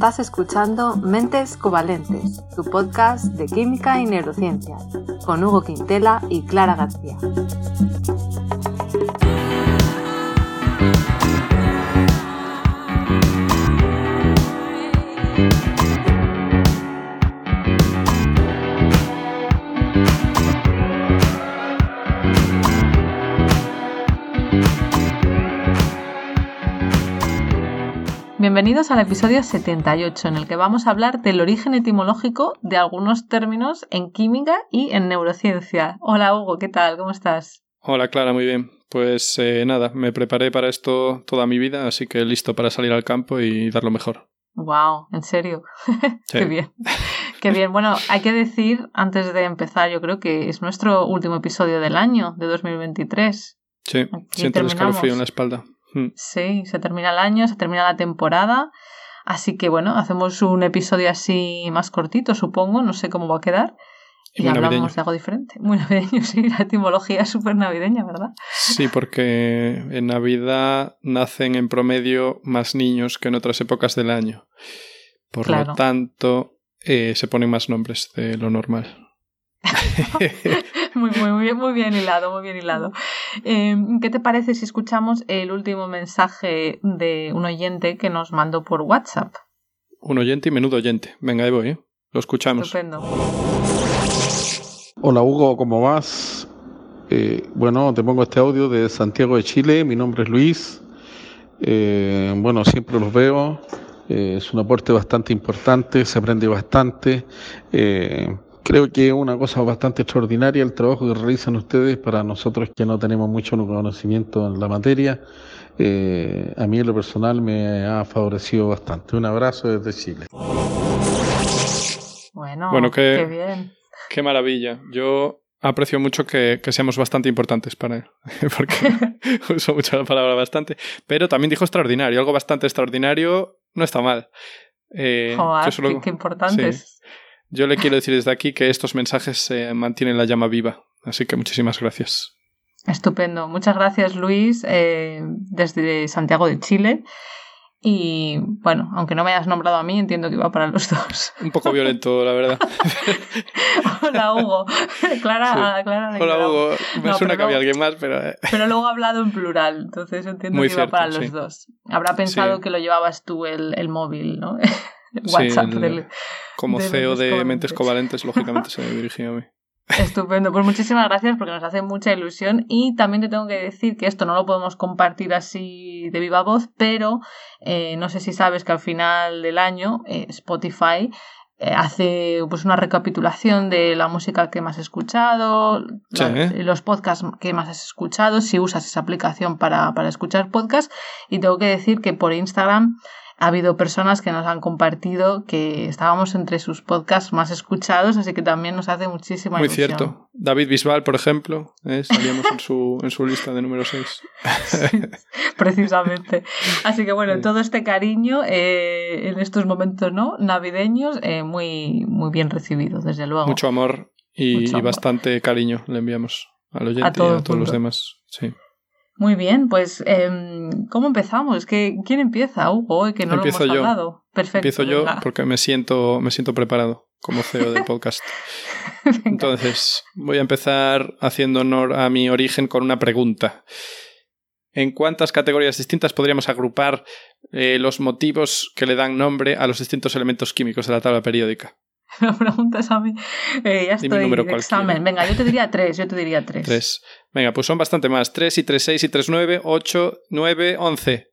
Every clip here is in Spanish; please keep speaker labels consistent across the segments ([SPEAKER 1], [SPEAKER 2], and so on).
[SPEAKER 1] Estás escuchando Mentes Covalentes, tu podcast de química y neurociencia, con Hugo Quintela y Clara García. Bienvenidos al episodio 78, en el que vamos a hablar del origen etimológico de algunos términos en química y en neurociencia. Hola Hugo, ¿qué tal? ¿Cómo estás?
[SPEAKER 2] Hola Clara, muy bien. Pues eh, nada, me preparé para esto toda mi vida, así que listo para salir al campo y dar lo mejor.
[SPEAKER 1] Wow, en serio. Qué bien. Qué bien. Bueno, hay que decir, antes de empezar, yo creo que es nuestro último episodio del año, de 2023.
[SPEAKER 2] Sí, siento el escalofrío en la espalda.
[SPEAKER 1] Hmm. Sí, se termina el año, se termina la temporada. Así que bueno, hacemos un episodio así más cortito, supongo, no sé cómo va a quedar. Y, hablamos de algo diferente. Muy navideño, sí, la etimología es súper navideña, ¿verdad?
[SPEAKER 2] Sí, porque en Navidad nacen en promedio más niños que en otras épocas del año. Por lo tanto, eh, se ponen más nombres de lo normal.
[SPEAKER 1] muy, muy, bien, muy bien hilado, muy bien hilado. Em, ¿Qué te parece si escuchamos el último mensaje de un oyente que nos mandó por WhatsApp?
[SPEAKER 2] Un oyente y menudo oyente. Venga, ahí voy, ¿eh? Lo escuchamos.
[SPEAKER 1] Estupendo.
[SPEAKER 3] Hola Hugo, ¿cómo vas? Eh, bueno, te pongo este audio de Santiago de Chile. Mi nombre es Luis. Eh, bueno, siempre los veo. es un aporte bastante importante, se aprende bastante. Creo que es una cosa bastante extraordinaria el trabajo que realizan ustedes para nosotros que no tenemos mucho conocimiento en la materia. Eh, a mí en lo personal me ha favorecido bastante. Un abrazo desde Chile.
[SPEAKER 1] Bueno, qué, bien.
[SPEAKER 2] Qué maravilla. Yo aprecio mucho que, seamos bastante importantes para él, porque uso mucho la palabra bastante, pero también dijo extraordinario, algo bastante extraordinario no está mal.
[SPEAKER 1] Eh, Joder, qué, importantes.
[SPEAKER 2] Yo le quiero decir desde aquí que estos mensajes mantienen la llama viva. Así que muchísimas gracias.
[SPEAKER 1] Estupendo. Muchas gracias, Luis, eh, desde Santiago de Chile. Y bueno, aunque no me hayas nombrado a mí, entiendo que iba para los dos.
[SPEAKER 2] Un poco violento, la verdad.
[SPEAKER 1] Hola, Hugo. Clara, Clara
[SPEAKER 2] Hola, Hugo. Me suena que había alguien más, pero.
[SPEAKER 1] Eh. Pero luego ha hablado en plural, entonces entiendo que iba para los dos. Habrá pensado que lo llevabas tú el, el móvil, ¿no? WhatsApp
[SPEAKER 2] como CEO de Mentes Covalentes, lógicamente se me dirigió a mí.
[SPEAKER 1] Estupendo, pues muchísimas gracias porque nos hace mucha ilusión. Y también te tengo que decir que esto no lo podemos compartir así de viva voz, pero eh, no sé si sabes que al final del año eh, Spotify eh, hace pues una recapitulación de la música que más has escuchado, los podcasts que más has escuchado, si usas esa aplicación para, para escuchar podcasts y tengo que decir que por Instagram ha habido personas que nos han compartido que estábamos entre sus podcasts más escuchados, así que también nos hace muchísima
[SPEAKER 2] Muy cierto. David Bisbal, por ejemplo, ¿eh? salíamos en su, en su lista de número 6.
[SPEAKER 1] precisamente. Así que bueno, todo este cariño eh, en estos momentos no navideños, eh, muy, muy bien recibido, desde luego.
[SPEAKER 2] Mucho amor y, bastante cariño le enviamos al oyente a y a todos los demás. Sí.
[SPEAKER 1] Muy bien, pues em, ¿cómo empezamos? ¿Qué, ¿Quién empieza, Hugo? Que no
[SPEAKER 2] Empiezo
[SPEAKER 1] lo hemos
[SPEAKER 2] yo.
[SPEAKER 1] hablado. Perfecto.
[SPEAKER 2] Empiezo yo porque me siento, me siento preparado como CEO del podcast. Entonces, voy a empezar haciendo honor a mi origen con una pregunta. ¿En cuántas categorías distintas podríamos agrupar eh, los motivos que le dan nombre a los distintos elementos químicos de la tabla periódica?
[SPEAKER 1] Me preguntas a mí. Eh, ya estoy de examen. Venga, yo te diría tres, yo te diría tres.
[SPEAKER 2] Tres. Venga, pues son bastante más. Tres y tres, seis y tres, nueve, ocho, nueve, once.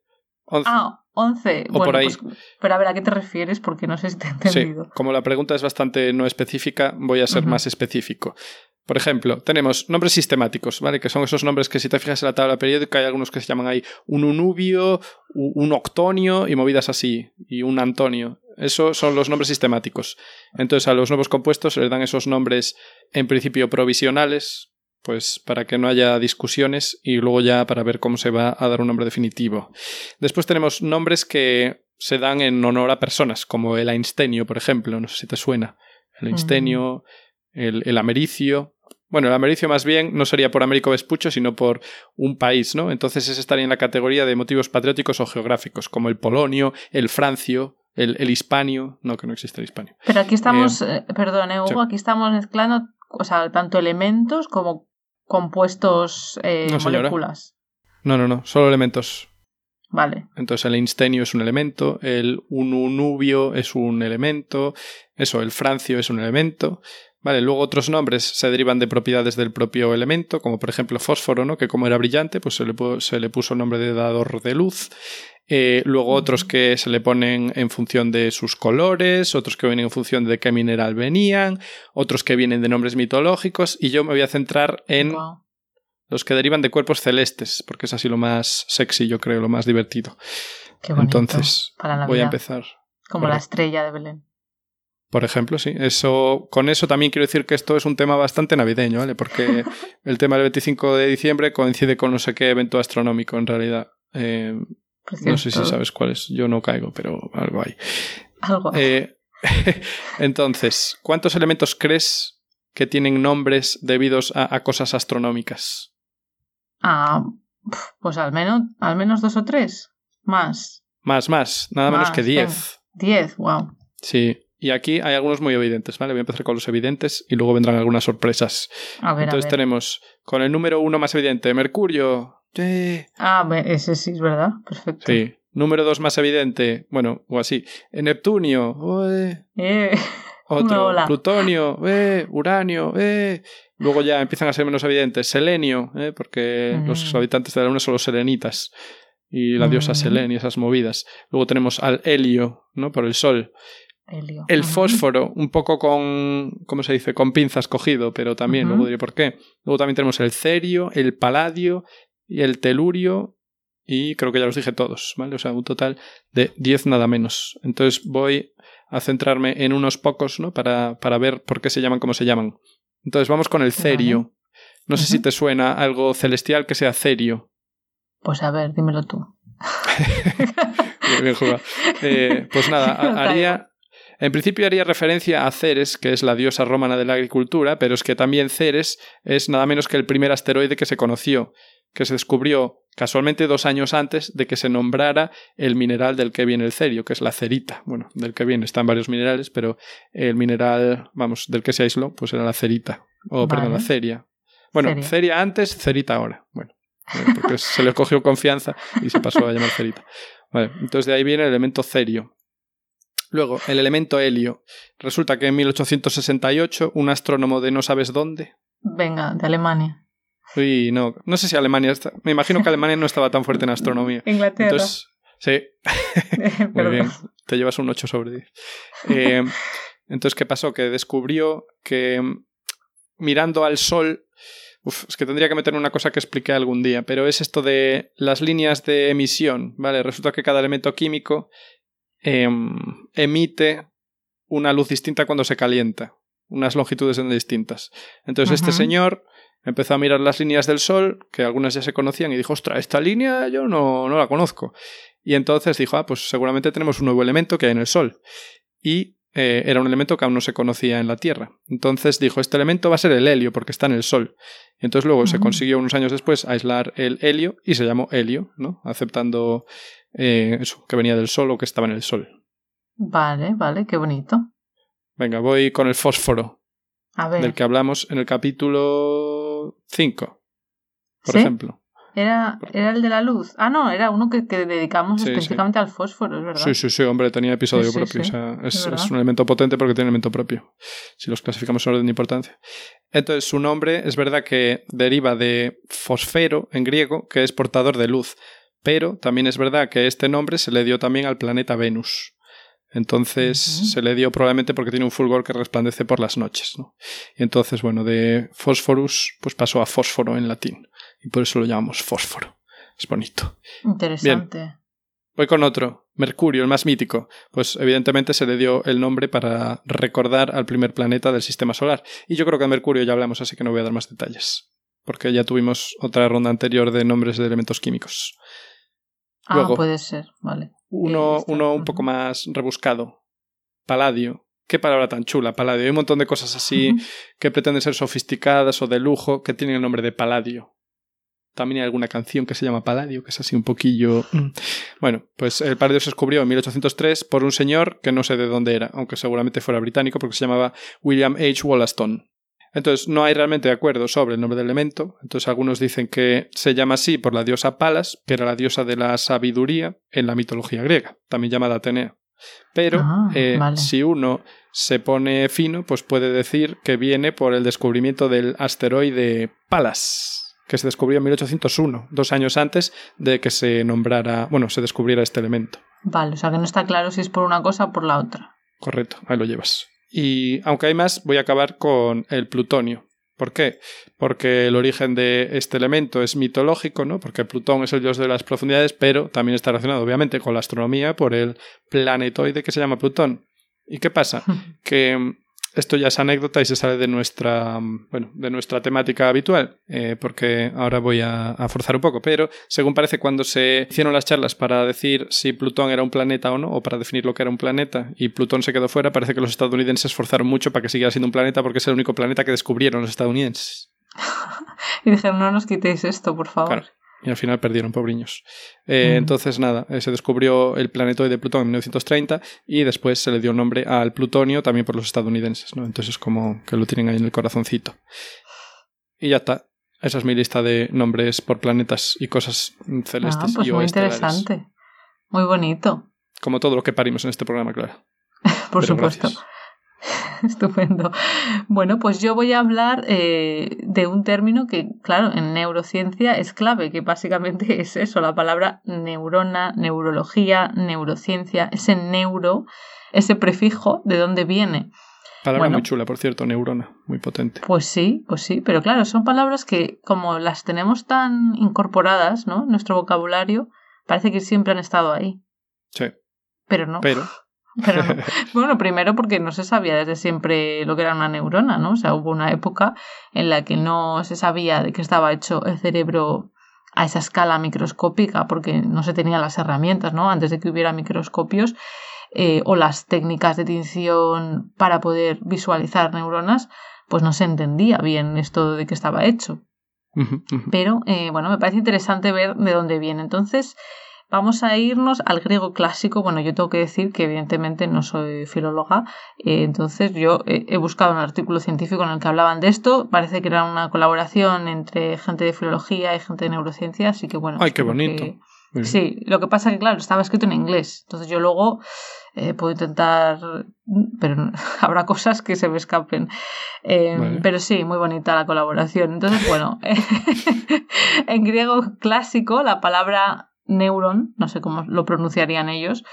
[SPEAKER 1] Ah, once. O por ahí. Pues, pero a ver, ¿a qué te refieres? Porque no sé si te he entendido.
[SPEAKER 2] Sí, como la pregunta es bastante no específica, voy a ser más específico. Por ejemplo, tenemos nombres sistemáticos, ¿vale? Que son esos nombres que si te fijas en la tabla periódica hay algunos que se llaman ahí un unubio, un octonio y movidas así, y un antonio. Esos son los nombres sistemáticos. Entonces a los nuevos compuestos se les dan esos nombres en principio provisionales, pues para que no haya discusiones y luego ya para ver cómo se va a dar un nombre definitivo. Después tenemos nombres que se dan en honor a personas, como el Einsteinio, por ejemplo, no sé si te suena. El Einsteinio, el, el Americio, bueno, el americio más bien no sería por Américo Vespucho, sino por un país, ¿no? Entonces ese estaría en la categoría de motivos patrióticos o geográficos, como el polonio, el francio, El, el hispanio, no, que no existe el hispanio.
[SPEAKER 1] Pero aquí estamos, eh, perdón, eh, Hugo,
[SPEAKER 2] sí.
[SPEAKER 1] aquí estamos mezclando, o sea, tanto elementos como compuestos, eh,
[SPEAKER 2] No,
[SPEAKER 1] moléculas.
[SPEAKER 2] No, no, no, solo elementos.
[SPEAKER 1] Vale.
[SPEAKER 2] Entonces el instenio es un elemento, el ununubio es un elemento, eso, el francio es un elemento. Vale, luego otros nombres se derivan de propiedades del propio elemento, como por ejemplo fósforo, ¿no? Que como era brillante, pues se le, pu- se le puso el nombre de dador de luz. Eh, luego otros que se le ponen en función de sus colores, otros que vienen en función de qué mineral venían, otros que vienen de nombres mitológicos, y yo me voy a centrar en. Los que derivan de cuerpos celestes, porque es así lo más sexy, yo creo, lo más divertido.
[SPEAKER 1] Qué bonito.
[SPEAKER 2] Entonces,
[SPEAKER 1] Para
[SPEAKER 2] voy a empezar.
[SPEAKER 1] Como la estrella de Belén.
[SPEAKER 2] Por ejemplo, sí. Eso, con eso también quiero decir que esto es un tema bastante navideño, ¿vale? Porque el tema del 25 de diciembre coincide con no sé qué evento astronómico en realidad. Eh, no sé si sabes cuál es. Yo no caigo, pero algo hay.
[SPEAKER 1] Algo.
[SPEAKER 2] Eh, entonces, ¿cuántos elementos crees que tienen nombres debidos a, a cosas astronómicas?
[SPEAKER 1] Pf, pues al menos, al menos dos o tres. Más.
[SPEAKER 2] Más, más. Nada menos que. 10.
[SPEAKER 1] Diez, wow.
[SPEAKER 2] Sí. Y aquí hay algunos muy evidentes, ¿vale? Voy a empezar con los evidentes y luego vendrán algunas sorpresas.
[SPEAKER 1] A ver,
[SPEAKER 2] Entonces
[SPEAKER 1] a ver.
[SPEAKER 2] tenemos con el número uno más evidente, Mercurio. ¡Eh!
[SPEAKER 1] Ah, ese sí es verdad. Perfecto.
[SPEAKER 2] Sí. Número dos más evidente, bueno, o así. Neptunio.
[SPEAKER 1] Eh,
[SPEAKER 2] Otro. Plutonio. ¡Eh! Uranio. ¡Eh! Luego ya empiezan a ser menos evidentes. Selenio, ¿eh? porque los habitantes de la Luna son los selenitas. Y la diosa
[SPEAKER 1] Ujú.
[SPEAKER 2] Selene y esas movidas. Luego tenemos al helio, ¿no? Por el sol.
[SPEAKER 1] helio.
[SPEAKER 2] El fósforo, un poco con, ¿cómo se dice? Con pinzas cogido, pero también, luego diré por qué. Luego también tenemos el cerio, el paladio y el telurio y creo que ya los dije todos, ¿vale? O sea, un total de 10 nada menos. Entonces voy a centrarme en unos pocos, ¿no? Para, para ver por qué se llaman como se llaman. Entonces vamos con el cerio. No sé si te suena algo celestial que sea cerio.
[SPEAKER 1] Pues a ver, dímelo tú.
[SPEAKER 2] Bien, bien jugado. Eh, pues nada, haría. En principio haría referencia a Ceres, que es la diosa romana de la agricultura, pero es que también Ceres es nada menos que el primer asteroide que se conoció, que se descubrió casualmente dos años antes de que se nombrara el mineral del que viene el cerio, que es la cerita. Bueno, del que viene están varios minerales, pero el mineral, vamos, del que se aisló, pues era la cerita. O, perdón, la ceria. Bueno,
[SPEAKER 1] Ceria.
[SPEAKER 2] ceria antes, cerita ahora. Bueno, eh, porque se le cogió confianza y se pasó a llamar cerita. Vale, entonces de ahí viene el elemento cerio. Luego, el elemento helio. Resulta que en 1868 un astrónomo de no sabes dónde.
[SPEAKER 1] Venga, de Alemania.
[SPEAKER 2] Uy, no, no sé si Alemania está. Me imagino que Alemania no estaba tan fuerte en astronomía.
[SPEAKER 1] Inglaterra.
[SPEAKER 2] Entonces, sí, muy bien. Te llevas un 8 sobre 10. Eh, entonces, ¿qué pasó? Que descubrió que mm, mirando al Sol. Uf, es que tendría que meter una cosa que expliqué algún día, pero es esto de las líneas de emisión, ¿vale? Resulta que cada elemento químico em, emite una luz distinta cuando se calienta, unas longitudes distintas. Entonces, este señor empezó a mirar las líneas del Sol, que algunas ya se conocían, y dijo, ostra, esta línea yo no, no la conozco. Y entonces dijo, ah, pues seguramente tenemos un nuevo elemento que hay en el Sol. Y eh, era un elemento que aún no se conocía en la Tierra. Entonces dijo, este elemento va a ser el helio, porque está en el Sol. Y entonces luego se
[SPEAKER 1] Ujú.
[SPEAKER 2] consiguió unos años después aislar el helio y se llamó helio, ¿no? Aceptando eh, eso, que venía del Sol o que estaba en el Sol.
[SPEAKER 1] Vale, vale, qué bonito.
[SPEAKER 2] Venga, voy con el fósforo,
[SPEAKER 1] A ver.
[SPEAKER 2] del que hablamos en el capítulo 5, por
[SPEAKER 1] ¿Sí?
[SPEAKER 2] ejemplo.
[SPEAKER 1] Era, era el de la luz. Ah, no, era uno que, que dedicamos
[SPEAKER 2] Sí,
[SPEAKER 1] específicamente al fósforo, es verdad.
[SPEAKER 2] Sí, sí, sí, hombre, tenía episodio propio. O sea,
[SPEAKER 1] Es
[SPEAKER 2] es,
[SPEAKER 1] verdad.
[SPEAKER 2] es un elemento potente porque tiene elemento propio. Si los clasificamos en orden de importancia. Entonces, su nombre es verdad que deriva de fosfero en griego, que es portador de luz. Pero también es verdad que este nombre se le dio también al planeta Venus. Entonces se le dio probablemente porque tiene un fulgor que resplandece por las noches. ¿no? Y entonces, bueno, de fósforus pues pasó a fósforo en latín. Y por eso lo llamamos fósforo. Es bonito.
[SPEAKER 1] Interesante.
[SPEAKER 2] Voy con otro. Mercurio, el más mítico. Pues evidentemente se le dio el nombre para recordar al primer planeta del sistema solar. Y yo creo que de Mercurio ya hablamos, así que no voy a dar más detalles. Porque ya tuvimos otra ronda anterior de nombres de elementos químicos.
[SPEAKER 1] Ah,
[SPEAKER 2] Luego.
[SPEAKER 1] puede ser, vale.
[SPEAKER 2] Uno, uno un poco más rebuscado. Paladio. Qué palabra tan chula, paladio. Hay un montón de cosas así que pretenden ser sofisticadas o de lujo que tienen el nombre de paladio. También hay alguna canción que se llama Palladio, que es así un poquillo... Mm. Bueno, pues el Palladio se descubrió en 1803 por un señor que no sé de dónde era, aunque seguramente fuera británico porque se llamaba William H. Wollaston. Entonces, no hay realmente acuerdo sobre el nombre del elemento. Entonces, algunos dicen que se llama así por la diosa Palas, que era la diosa de la sabiduría en la mitología griega, también llamada Atenea. Pero
[SPEAKER 1] Ah,
[SPEAKER 2] eh,
[SPEAKER 1] vale.
[SPEAKER 2] si uno se pone fino, pues puede decir que viene por el descubrimiento del asteroide Palas, que se descubrió en 1801, dos años antes de que se nombrara, bueno, se descubriera este elemento.
[SPEAKER 1] Vale, o sea que no está claro si es por una cosa o por la otra.
[SPEAKER 2] Correcto, ahí lo llevas. Y aunque hay más, voy a acabar con el plutonio. ¿Por qué? Porque el origen de este elemento es mitológico, ¿no? Porque Plutón es el dios de las profundidades, pero también está relacionado, obviamente, con la astronomía por el planetoide que se llama Plutón. ¿Y qué pasa? que mm, esto ya es anécdota y se sale de nuestra, bueno, de nuestra temática habitual, eh, porque ahora voy a, a forzar un poco, pero según parece cuando se hicieron las charlas para decir si Plutón era un planeta o no, o para definir lo que era un planeta, y Plutón se quedó fuera, parece que los estadounidenses forzaron mucho para que siguiera siendo un planeta porque es el único planeta que descubrieron los estadounidenses.
[SPEAKER 1] Y dijeron, no nos quitéis esto, por favor.
[SPEAKER 2] Claro. Y al final perdieron, pobriños. Eh. Entonces, nada, eh, se descubrió el planetoide de Plutón en 1930 y después se le dio nombre al plutonio también por los estadounidenses, ¿no? Entonces es como que lo tienen ahí en el corazoncito. Y ya está. Esa es mi lista de nombres por planetas y cosas mm,
[SPEAKER 1] Ah,
[SPEAKER 2] celestes
[SPEAKER 1] pues
[SPEAKER 2] y
[SPEAKER 1] muy interesante. Muy bonito,
[SPEAKER 2] Como todo lo que parimos en este programa, claro.
[SPEAKER 1] por
[SPEAKER 2] Pero
[SPEAKER 1] supuesto.
[SPEAKER 2] gracias.
[SPEAKER 1] Estupendo. Bueno, pues yo voy a hablar eh, de un término que, claro, en neurociencia es clave, que básicamente es eso, la palabra neurona, neurología, neurociencia, ese neuro, ese prefijo, ¿de dónde viene?
[SPEAKER 2] Palabra
[SPEAKER 1] Bueno.
[SPEAKER 2] muy chula, por cierto, neurona, muy potente.
[SPEAKER 1] Pues sí, pues sí, pero claro, son palabras que como las tenemos tan incorporadas, ¿no? En nuestro vocabulario, parece que siempre han estado ahí,
[SPEAKER 2] Sí,
[SPEAKER 1] pero no.
[SPEAKER 2] pero
[SPEAKER 1] Pero no. Bueno, primero porque no se sabía desde siempre lo que era una neurona, ¿no? O sea, hubo una época en la que no se sabía de qué estaba hecho el cerebro a esa escala microscópica, porque no se tenían las herramientas, ¿no? Antes de que hubiera microscopios eh, o las técnicas de tinción para poder visualizar neuronas, pues no se entendía bien esto de qué estaba hecho. Pero eh, bueno, me parece interesante ver de dónde viene. Entonces, vamos a irnos al griego clásico. Bueno, yo tengo que decir que evidentemente no soy filóloga, eh, entonces yo eh, he buscado un artículo científico en el que hablaban de esto. Parece que era una colaboración entre gente de filología y gente de neurociencia, así que bueno.
[SPEAKER 2] Ay, qué bonito.
[SPEAKER 1] que-. Sí, lo que pasa que, claro, estaba escrito en inglés. Entonces yo luego eh, puedo intentar, pero no- habrá cosas que se me escapen. Eh,
[SPEAKER 2] Vale.
[SPEAKER 1] Pero sí, muy bonita la colaboración. Entonces, bueno, en griego clásico la palabra neuron, no sé cómo lo pronunciarían ellos,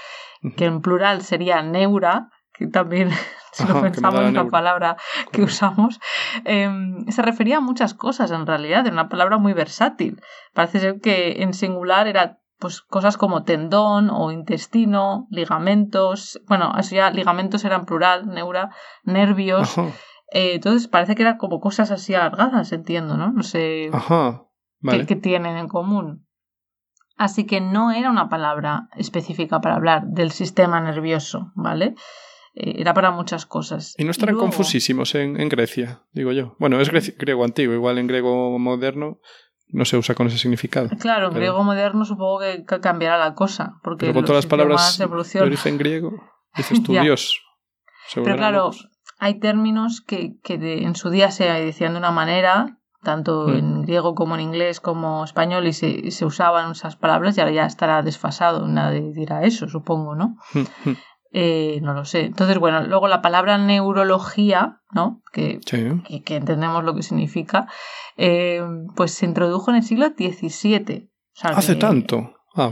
[SPEAKER 1] que en plural sería neura, que también, si lo pensamos,
[SPEAKER 2] da la
[SPEAKER 1] es una
[SPEAKER 2] neura.
[SPEAKER 1] palabra que usamos, eh, se refería a muchas cosas en realidad, era una palabra muy versátil. Parece ser que en singular era pues cosas como tendón o intestino, ligamentos, bueno, eso ya ligamentos eran plural, neura, nervios, eh, entonces parece que eran como cosas así alargadas, entiendo, ¿no? No sé
[SPEAKER 2] ajá.
[SPEAKER 1] qué,
[SPEAKER 2] Vale.
[SPEAKER 1] qué tienen en común. Así que no era una palabra específica para hablar del sistema nervioso, ¿vale? Eh, era para muchas cosas.
[SPEAKER 2] Y no estarán
[SPEAKER 1] luego-
[SPEAKER 2] confusísimos en, en Grecia, digo yo. Bueno, es greci- griego antiguo, igual en griego moderno no se usa con ese significado.
[SPEAKER 1] Claro, en
[SPEAKER 2] Pero-
[SPEAKER 1] griego moderno supongo que ca- cambiará la cosa, porque
[SPEAKER 2] Pero con
[SPEAKER 1] los
[SPEAKER 2] todas las palabras de origen griego, dices tú,
[SPEAKER 1] Ya.
[SPEAKER 2] Dios.
[SPEAKER 1] Pero claro, hay términos que, que de- en su día se decían de una manera, tanto
[SPEAKER 2] Mm.
[SPEAKER 1] en griego como en inglés como español, y se, se usaban esas palabras, y ahora ya estará desfasado, nadie dirá eso, supongo, ¿no?
[SPEAKER 2] Mm, mm.
[SPEAKER 1] Eh, no lo sé. Entonces, bueno, luego la palabra neurología, ¿no? Que,
[SPEAKER 2] Sí.
[SPEAKER 1] que, que entendemos lo que significa, eh, pues se introdujo en el siglo XVII. O sea
[SPEAKER 2] Hace
[SPEAKER 1] que-
[SPEAKER 2] tanto. Ah.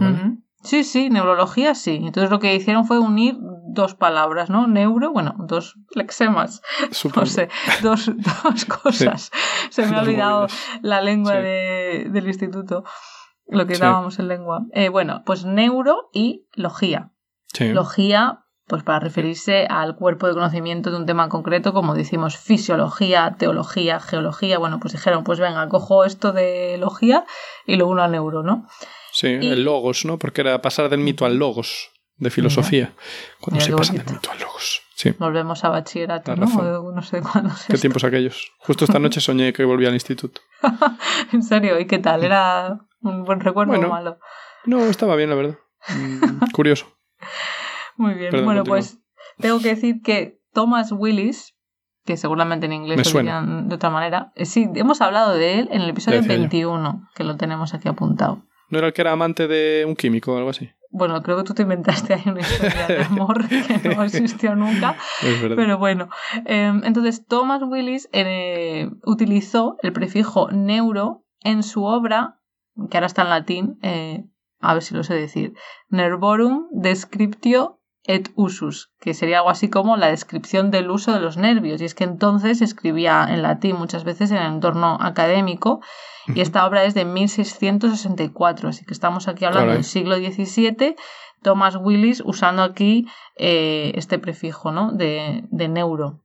[SPEAKER 1] Sí, sí, neurología sí. Entonces lo que hicieron fue unir dos palabras, ¿no? Neuro, bueno, dos lexemas,
[SPEAKER 2] Supongo.
[SPEAKER 1] no sé, dos, dos cosas. Se me ha olvidado la lengua
[SPEAKER 2] Sí.
[SPEAKER 1] de- del instituto, lo que
[SPEAKER 2] Sí.
[SPEAKER 1] dábamos en lengua. Eh, bueno, pues neuro y logía.
[SPEAKER 2] Sí.
[SPEAKER 1] Logía, pues para referirse al cuerpo de conocimiento de un tema concreto, como decimos fisiología, teología, geología. Bueno, pues dijeron, pues venga, cojo esto de logía y lo uno a neuro, ¿no?
[SPEAKER 2] Sí,
[SPEAKER 1] Y-
[SPEAKER 2] el logos, ¿no? Porque era pasar del mito al logos de filosofía. Cuando
[SPEAKER 1] Mira
[SPEAKER 2] se pasa del mito al logos. Sí.
[SPEAKER 1] Volvemos a bachillerato, ¿no? O No sé cuándo es
[SPEAKER 2] ¿Qué
[SPEAKER 1] esto.
[SPEAKER 2] tiempos aquellos? Justo esta noche soñé que volví al instituto.
[SPEAKER 1] En serio, ¿y qué tal? ¿Era un buen recuerdo
[SPEAKER 2] Bueno.
[SPEAKER 1] o malo?
[SPEAKER 2] No, estaba bien, la verdad. Mm, curioso.
[SPEAKER 1] Muy bien.
[SPEAKER 2] Perdón,
[SPEAKER 1] bueno, pues tengo que decir que Thomas Willis, que seguramente en inglés lo dirían de otra manera, eh, sí, hemos hablado de él en el episodio
[SPEAKER 2] Decía yo.
[SPEAKER 1] 21, que lo tenemos aquí apuntado.
[SPEAKER 2] ¿No era el que era amante de un químico o algo así?
[SPEAKER 1] Bueno, creo que tú te inventaste ahí una historia de amor que no existió nunca.
[SPEAKER 2] Es verdad.
[SPEAKER 1] Pero bueno, eh, entonces Thomas Willis eh, utilizó el prefijo neuro en su obra, que ahora está en latín, eh, a ver si lo sé decir, Nervorum Descriptio et Usus, que sería algo así como la descripción del uso de los nervios. Y es que entonces escribía en latín muchas veces en el entorno académico, y esta obra es de 1664, así que estamos aquí hablando del siglo XVII. Thomas Willis usando aquí eh, este prefijo ¿no? de, de neuro.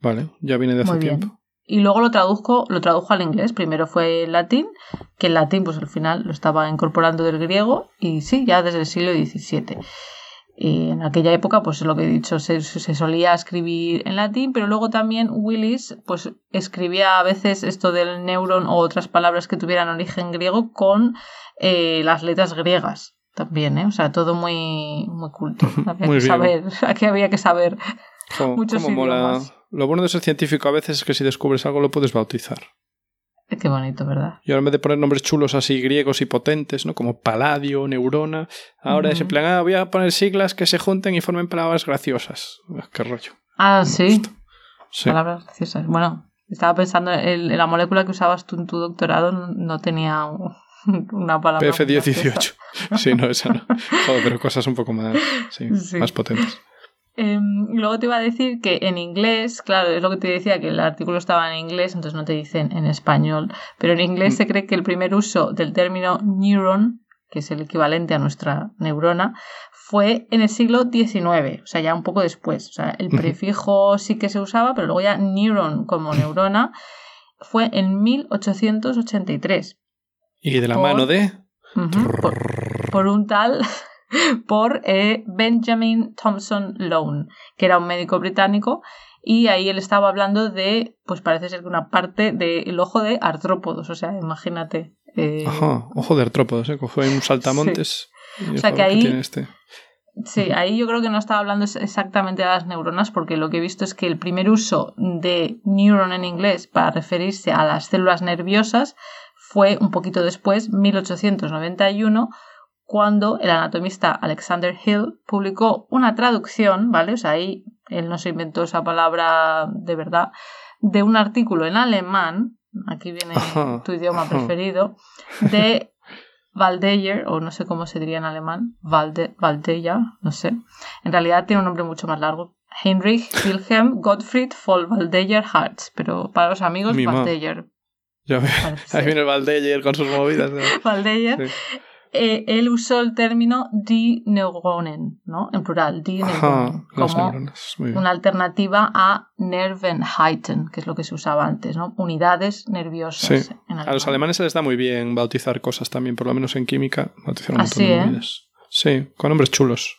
[SPEAKER 2] Vale, ya viene de hace
[SPEAKER 1] Muy bien.
[SPEAKER 2] tiempo.
[SPEAKER 1] Y luego lo traduzco, lo tradujo al inglés. Primero fue el latín, que el latín, pues al final lo estaba incorporando del griego, y sí, ya desde el siglo XVII. En aquella época, pues lo que he dicho, se, se solía escribir en latín, pero luego también Willis, pues escribía a veces esto del neuron o otras palabras que tuvieran origen griego con eh, las letras griegas también, ¿eh? O sea, todo muy, muy culto. Había
[SPEAKER 2] Muy
[SPEAKER 1] que saber, aquí había que saber muchos
[SPEAKER 2] mola. Lo bueno de ser científico a veces es que si descubres algo lo puedes bautizar.
[SPEAKER 1] Qué bonito, ¿verdad?
[SPEAKER 2] Y ahora en vez de poner nombres chulos así griegos y potentes, ¿no? Como paladio, neurona, ahora es en
[SPEAKER 1] Ujú.
[SPEAKER 2] plan, ah, voy a poner siglas que se junten y formen palabras graciosas. Ah, Qué rollo.
[SPEAKER 1] Ah, sí.
[SPEAKER 2] Sí.
[SPEAKER 1] Palabras graciosas. Bueno, estaba pensando en, en la molécula que usabas tú en tu doctorado, no, tenía un- una palabra. muy
[SPEAKER 2] PF18.
[SPEAKER 1] graciosa.
[SPEAKER 2] Sí, no, esa no. Joder, pero cosas un poco más, sí,
[SPEAKER 1] Sí.
[SPEAKER 2] más potentes.
[SPEAKER 1] Em, luego te iba a decir que en inglés, claro, es lo que te decía, que el artículo estaba en inglés, entonces no te dicen en español, pero en inglés
[SPEAKER 2] Mm.
[SPEAKER 1] se cree que el primer uso del término neuron, que es el equivalente a nuestra neurona, fue en el siglo XIX, o sea, ya un poco después. O sea, el prefijo sí que se usaba, pero luego ya neuron como neurona fue en 1883.
[SPEAKER 2] Y de la
[SPEAKER 1] Por-
[SPEAKER 2] mano de...
[SPEAKER 1] Por un tal por eh, Benjamin Thompson Lone, que era un médico británico, y ahí él estaba hablando de, pues parece ser que una parte del ojo de artrópodos, o sea, imagínate. eh,
[SPEAKER 2] Ajá, ojo de artrópodos, ¿eh? Cojo ahí un saltamontes.
[SPEAKER 1] O sea, que
[SPEAKER 2] ¿qué
[SPEAKER 1] ahí-
[SPEAKER 2] este?
[SPEAKER 1] Sí, ahí yo creo que no estaba hablando exactamente de las neuronas, porque lo que he visto es que el primer uso de neuron en inglés para referirse a las células nerviosas fue un poquito después, 1891, cuando el anatomista Alexander Hill publicó una traducción, ¿vale? O sea, ahí él no se inventó esa palabra de verdad, de un artículo en alemán, aquí viene tu idioma preferido, de Waldeyer, o no sé cómo se diría en alemán, Waldeyer, no sé. En realidad tiene un nombre mucho más largo. Heinrich Wilhelm Gottfried von Waldeyer Hartz, pero para los amigos, parece
[SPEAKER 2] Ahí viene Valdeyer con sus movidas. ¿no?
[SPEAKER 1] Waldeyer.
[SPEAKER 2] Sí.
[SPEAKER 1] Eh, él usó el término die Neuronen, ¿no? En plural, die Neuronen, como una alternativa a Nervenheiten, que es lo que se usaba antes, ¿no? Unidades nerviosas.
[SPEAKER 2] Sí.
[SPEAKER 1] en
[SPEAKER 2] A los alemanes se les da muy bien bautizar cosas también, por lo menos en química. Bautizar un
[SPEAKER 1] Así,
[SPEAKER 2] montón de
[SPEAKER 1] ¿eh?
[SPEAKER 2] Sí, con nombres chulos.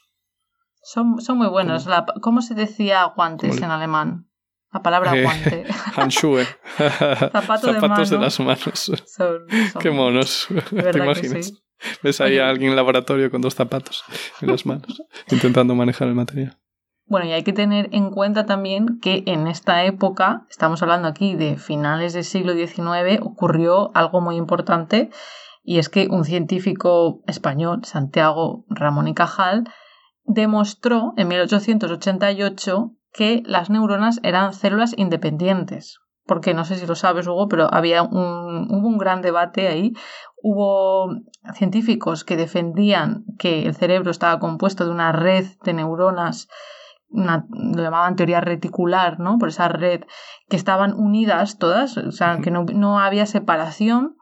[SPEAKER 1] Son, son muy buenos. La- ¿Cómo se decía guantes
[SPEAKER 2] ¿Cómo le-
[SPEAKER 1] en alemán? La palabra
[SPEAKER 2] Eh,
[SPEAKER 1] guante.
[SPEAKER 2] Handschuhe.
[SPEAKER 1] Zapato
[SPEAKER 2] Zapatos de,
[SPEAKER 1] mano.
[SPEAKER 2] las manos.
[SPEAKER 1] Son- son-
[SPEAKER 2] Qué monos. ¿Te
[SPEAKER 1] ¿Verdad que
[SPEAKER 2] imaginas?
[SPEAKER 1] sí?
[SPEAKER 2] Ves ahí a alguien en el laboratorio con dos zapatos en las manos, intentando manejar el material.
[SPEAKER 1] Bueno, y hay que tener en cuenta también que en esta época, estamos hablando aquí de finales del siglo XIX, ocurrió algo muy importante y es que un científico español, Santiago Ramón y Cajal, demostró en 1888 que las neuronas eran células independientes. Porque no sé si lo sabes, Hugo, pero había un, hubo un gran debate ahí. Hubo científicos que defendían que el cerebro estaba compuesto de una red de neuronas una, lo llamaban teoría reticular, ¿no? Por esa red que estaban unidas todas, o sea, que no, no había separación.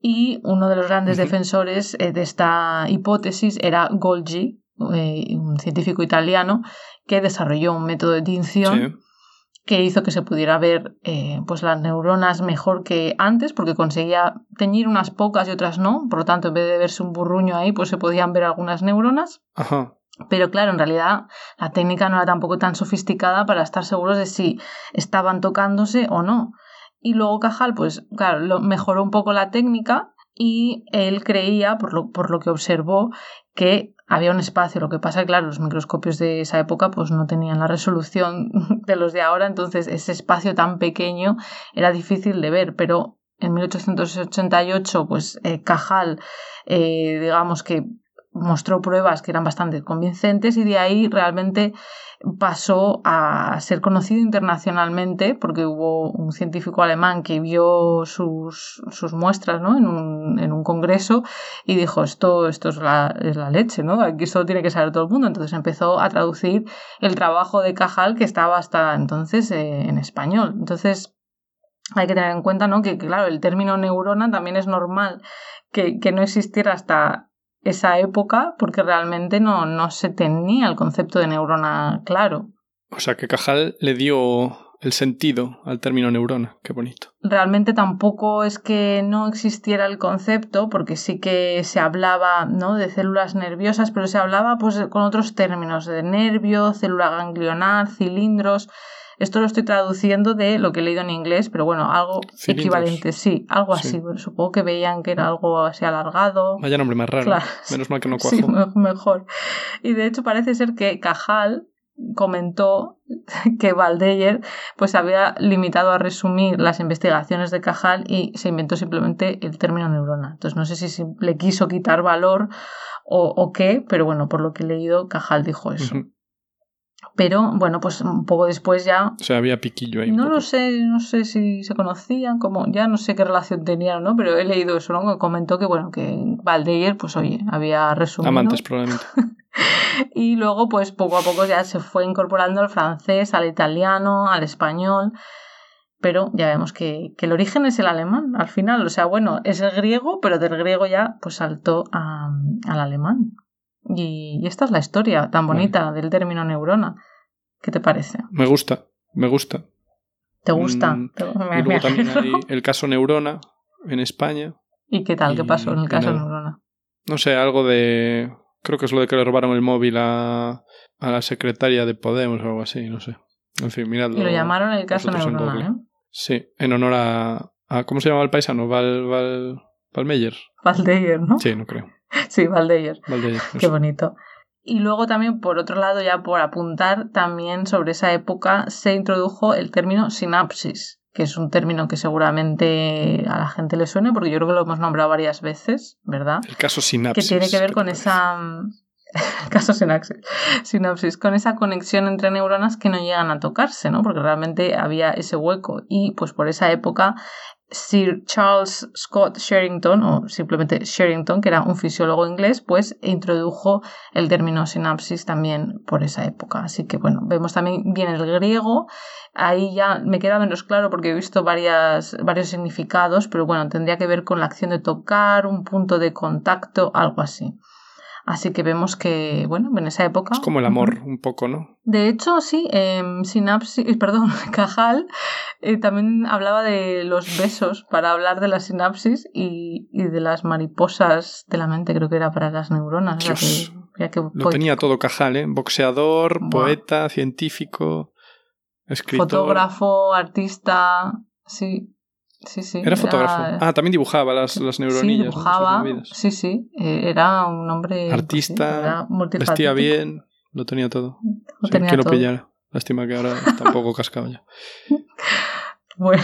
[SPEAKER 1] Y uno de los grandes defensores eh, de esta hipótesis era Golgi, eh, un científico italiano que desarrolló un método de tinción
[SPEAKER 2] Sí.
[SPEAKER 1] Que hizo que se pudiera ver eh, pues las neuronas mejor que antes porque conseguía teñir unas pocas y otras no por lo tanto en vez de verse un burruño ahí pues se podían ver algunas neuronas
[SPEAKER 2] Ajá.
[SPEAKER 1] Pero claro, en realidad la técnica no era tampoco tan sofisticada para estar seguros de si estaban tocándose o no. Y luego Cajal, pues claro, lo, mejoró un poco la técnica y él creía, por lo, por lo que observó, que había un espacio. Lo que pasa claro, los microscopios de esa época pues no tenían la resolución de los de ahora, entonces ese espacio tan pequeño era difícil de ver, pero en 1888 pues eh, Cajal, eh, digamos que mostró pruebas que eran bastante convincentes y de ahí realmente pasó a ser conocido internacionalmente porque hubo un científico alemán que vio sus, sus muestras ¿no? en, un, en un congreso y dijo esto, esto es, la, es la leche, ¿no? aquí esto tiene que saber todo el mundo. Entonces empezó a traducir el trabajo de Cajal que estaba hasta entonces eh, en español. Entonces hay que tener en cuenta ¿no? que, claro, el término neurona también es normal que, que no existiera hasta esa época porque realmente no, no se tenía el concepto de neurona claro.
[SPEAKER 2] O sea que Cajal le dio el sentido al término neurona. Qué bonito.
[SPEAKER 1] Realmente tampoco es que no existiera el concepto, porque sí que se hablaba ¿no? de células nerviosas, pero se hablaba pues, con otros términos, de nervio, célula ganglionar, cilindros. Esto lo estoy traduciendo de lo que he leído en inglés, pero bueno, algo equivalente, sí, algo así. supongo que veían que era algo así alargado.
[SPEAKER 2] Vaya nombre más raro. Menos mal que no cuajo.
[SPEAKER 1] Sí, mejor. Y de hecho parece ser que Cajal comentó que Valdeyer pues había limitado a resumir las investigaciones de Cajal y se inventó simplemente el término neurona. Entonces no sé si le quiso quitar valor o, o qué, pero bueno, por lo que he leído, Cajal dijo eso. Pero bueno, pues un poco después ya.
[SPEAKER 2] O sea, había piquillo ahí.
[SPEAKER 1] No lo sé, no sé si se conocían, como ya no sé qué relación tenían, ¿no? Pero he leído eso, ¿no? comentó que, bueno, que Valdeir, pues oye, había resumido.
[SPEAKER 2] Amantes, probablemente.
[SPEAKER 1] y luego, pues poco a poco ya se fue incorporando al francés, al italiano, al español. Pero ya vemos que, que el origen es el alemán, al final. O sea, bueno, es el griego, pero del griego ya pues saltó al alemán. Y, esta es la historia tan bonita del término neurona. ¿Qué te parece?
[SPEAKER 2] Me gusta, me gusta.
[SPEAKER 1] ¿Te gusta?
[SPEAKER 2] Mm, y luego también hay el caso Neurona en España.
[SPEAKER 1] ¿Y qué tal? ¿Qué pasó en el caso Neurona?
[SPEAKER 2] No sé, algo de... Creo que es lo de que le robaron el móvil a, a la secretaria de Podemos o algo así, no sé. En fin, miradlo.
[SPEAKER 1] Y lo llamaron el caso Neurona, ¿eh?
[SPEAKER 2] Sí, en honor a, a... ¿Cómo se llama el paisano? Val, Val, Valmeyer.
[SPEAKER 1] Valdeyer, ¿no?
[SPEAKER 2] Sí, no creo.
[SPEAKER 1] sí, Valdeyer.
[SPEAKER 2] Valdeyer
[SPEAKER 1] Qué bonito. Y luego también, por otro lado, ya por apuntar, también sobre esa época se introdujo el término sinapsis, que es un término que seguramente a la gente le suene, porque yo creo que lo hemos nombrado varias veces, ¿verdad?
[SPEAKER 2] El caso sinapsis.
[SPEAKER 1] Que tiene que ver con esa... el caso sinapsis, sinapsis, con esa conexión entre neuronas que no llegan a tocarse, ¿no? Porque realmente había ese hueco y pues por esa época Sir Charles Scott Sherrington, o simplemente Sherrington, que era un fisiólogo inglés, pues introdujo el término sinapsis también por esa época. Así que bueno, vemos también bien el griego. Ahí ya me queda menos claro porque he visto varias, varios significados, pero bueno, tendría que ver con la acción de tocar, un punto de contacto, algo así. Así que vemos que, bueno, en esa época.
[SPEAKER 2] Es como el amor, un poco, ¿no?
[SPEAKER 1] De hecho, sí, eh, sinapsis, perdón, Cajal eh, también hablaba de los besos para hablar de la sinapsis y, y, de las mariposas de la mente, creo que era para las neuronas.
[SPEAKER 2] Lo tenía todo Cajal, ¿eh? Boxeador, poeta, científico, escritor.
[SPEAKER 1] Fotógrafo, artista, sí. Sí, sí.
[SPEAKER 2] Era, fotógrafo. Ah, también dibujaba las, las neuronillas.
[SPEAKER 1] Sí, dibujaba. Sí, sí. Eh, era un hombre.
[SPEAKER 2] Artista. vestía bien. Lo tenía todo. Lo tenía que lo pillara. Lástima que ahora está un poco cascado ya.
[SPEAKER 1] Bueno,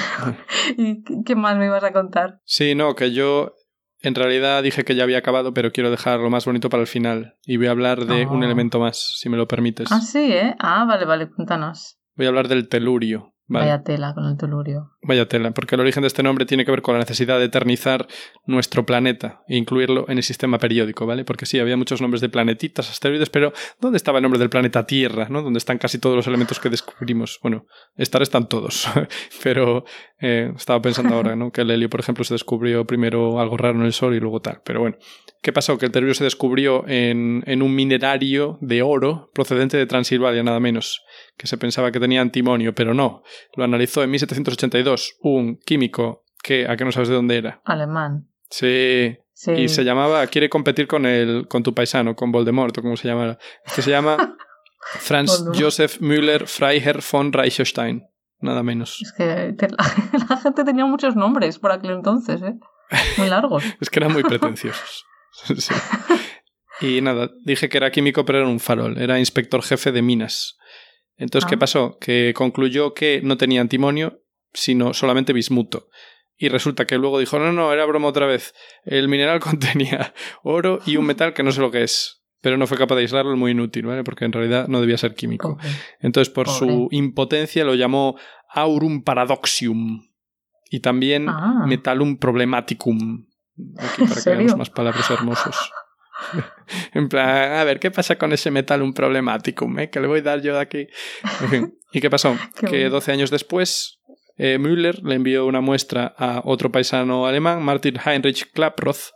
[SPEAKER 1] ¿y qué más me ibas a contar?
[SPEAKER 2] Sí, no, que yo en realidad dije que ya había acabado, pero quiero dejar lo más bonito para el final. Y voy a hablar de un oh. elemento más, si me lo permites.
[SPEAKER 1] Ah, sí, ¿eh? Ah, vale, vale, cuéntanos.
[SPEAKER 2] Voy a hablar del telurio.
[SPEAKER 1] Vaya tela con el telurio.
[SPEAKER 2] Vaya tela, porque el origen de este nombre tiene que ver con la necesidad de eternizar nuestro planeta e incluirlo en el sistema periódico, ¿vale? Porque sí, había muchos nombres de planetitas, asteroides, pero ¿dónde estaba el nombre del planeta Tierra, ¿no? Donde están casi todos los elementos que descubrimos. Bueno, estar están todos, pero eh, estaba pensando ahora, ¿no? Que el helio, por ejemplo, se descubrió primero algo raro en el Sol y luego tal. Pero bueno, ¿qué pasó? Que el telurio se descubrió en, en un minerario de oro procedente de Transilvania, nada menos que se pensaba que tenía antimonio, pero no. Lo analizó en 1782 un químico que, ¿a qué no sabes de dónde era?
[SPEAKER 1] Alemán.
[SPEAKER 2] Sí.
[SPEAKER 1] Sí.
[SPEAKER 2] Y se llamaba, quiere competir con el, con tu paisano, con Voldemort, o como se llama. Este se llama Franz. Joseph Müller Freiherr von Reichstein. Nada menos.
[SPEAKER 1] Es que te- la, la gente tenía muchos nombres por aquel entonces, ¿eh? Muy largos.
[SPEAKER 2] Es que eran muy pretenciosos. Sí. Y nada, dije que era químico, pero era un farol. Era inspector jefe de minas. Entonces, ¿qué
[SPEAKER 1] Ah.
[SPEAKER 2] pasó? Que concluyó que no tenía antimonio, sino solamente bismuto. Y resulta que luego dijo, no, no, era broma otra vez. El mineral contenía oro y un metal que no sé lo que es. Pero no fue capaz de aislarlo, muy inútil, ¿vale? Porque en realidad no debía ser químico. Entonces, por su impotencia, lo llamó aurum paradoxium. Y también
[SPEAKER 1] Ah.
[SPEAKER 2] metalum problematicum. Aquí para que veamos más palabras hermosos. en plan, a ver, ¿qué pasa con ese metalum problematicum? eh? Que le voy a dar yo de aquí. En fin, ¿y qué pasó?
[SPEAKER 1] Qué
[SPEAKER 2] que
[SPEAKER 1] bonito.
[SPEAKER 2] 12 años después, eh, Müller le envió una muestra a otro paisano alemán, Martin Heinrich Klaproth,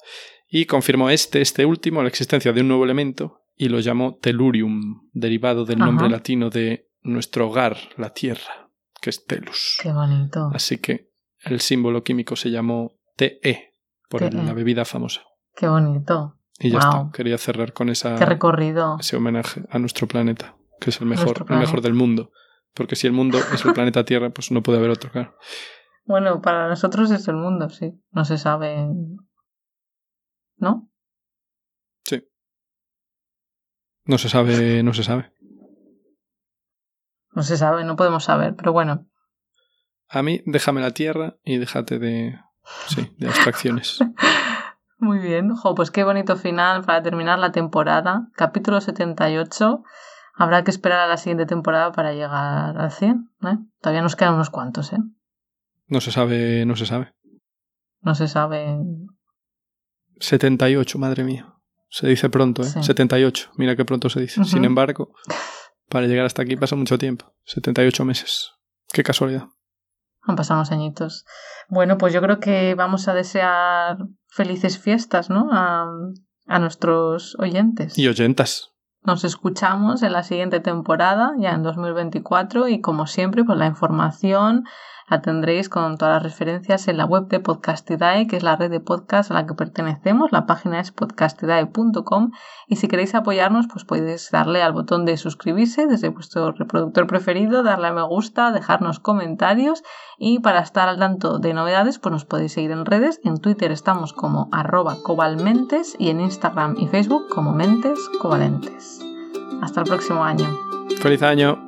[SPEAKER 2] y confirmó este, este último, la existencia de un nuevo elemento y lo llamó tellurium, derivado del nombre latino de nuestro hogar, la Tierra, que es telus.
[SPEAKER 1] Qué bonito.
[SPEAKER 2] Así que el símbolo químico se llamó TE, por el-
[SPEAKER 1] TE.
[SPEAKER 2] la bebida famosa.
[SPEAKER 1] Qué bonito.
[SPEAKER 2] Y ya está, quería cerrar con esa,
[SPEAKER 1] Qué recorrido.
[SPEAKER 2] ese homenaje a nuestro planeta, que es el mejor, el mejor del mundo. Porque si el mundo es el planeta Tierra, pues no puede haber otro, claro.
[SPEAKER 1] Bueno, para nosotros es el mundo, sí. No se sabe. ¿No?
[SPEAKER 2] No se sabe, no se sabe.
[SPEAKER 1] No se sabe, no podemos saber, pero bueno.
[SPEAKER 2] A mí, déjame la Tierra y déjate de, sí, de abstracciones.
[SPEAKER 1] Muy bien. Jo, pues qué bonito final para terminar la temporada. Capítulo 78. Habrá que esperar a la siguiente temporada para llegar al 100. ¿eh? Todavía nos quedan unos cuantos, ¿eh?
[SPEAKER 2] No se sabe, no se sabe.
[SPEAKER 1] No se sabe.
[SPEAKER 2] 78, madre mía. Se dice pronto, ¿eh?
[SPEAKER 1] Sí.
[SPEAKER 2] 78. Mira qué pronto se dice. Sin embargo, para llegar hasta aquí pasa mucho tiempo. 78 meses. Qué casualidad.
[SPEAKER 1] Han pasado unos añitos. Bueno, pues yo creo que vamos a desear felices fiestas, ¿no? A, a nuestros oyentes.
[SPEAKER 2] Y oyentas.
[SPEAKER 1] Nos escuchamos en la siguiente temporada, ya en 2024, y como siempre, pues la información la tendréis con todas las referencias en la web de Podcastidae, que es la red de podcast a la que pertenecemos. La página es podcastidae.com y si queréis apoyarnos, pues podéis darle al botón de suscribirse desde vuestro reproductor preferido, darle a me gusta, dejarnos comentarios y para estar al tanto de novedades, pues nos podéis seguir en redes. En Twitter estamos como arroba cobalmentes y en Instagram y Facebook como mentes covalentes. Hasta el próximo año.
[SPEAKER 2] Feliz año.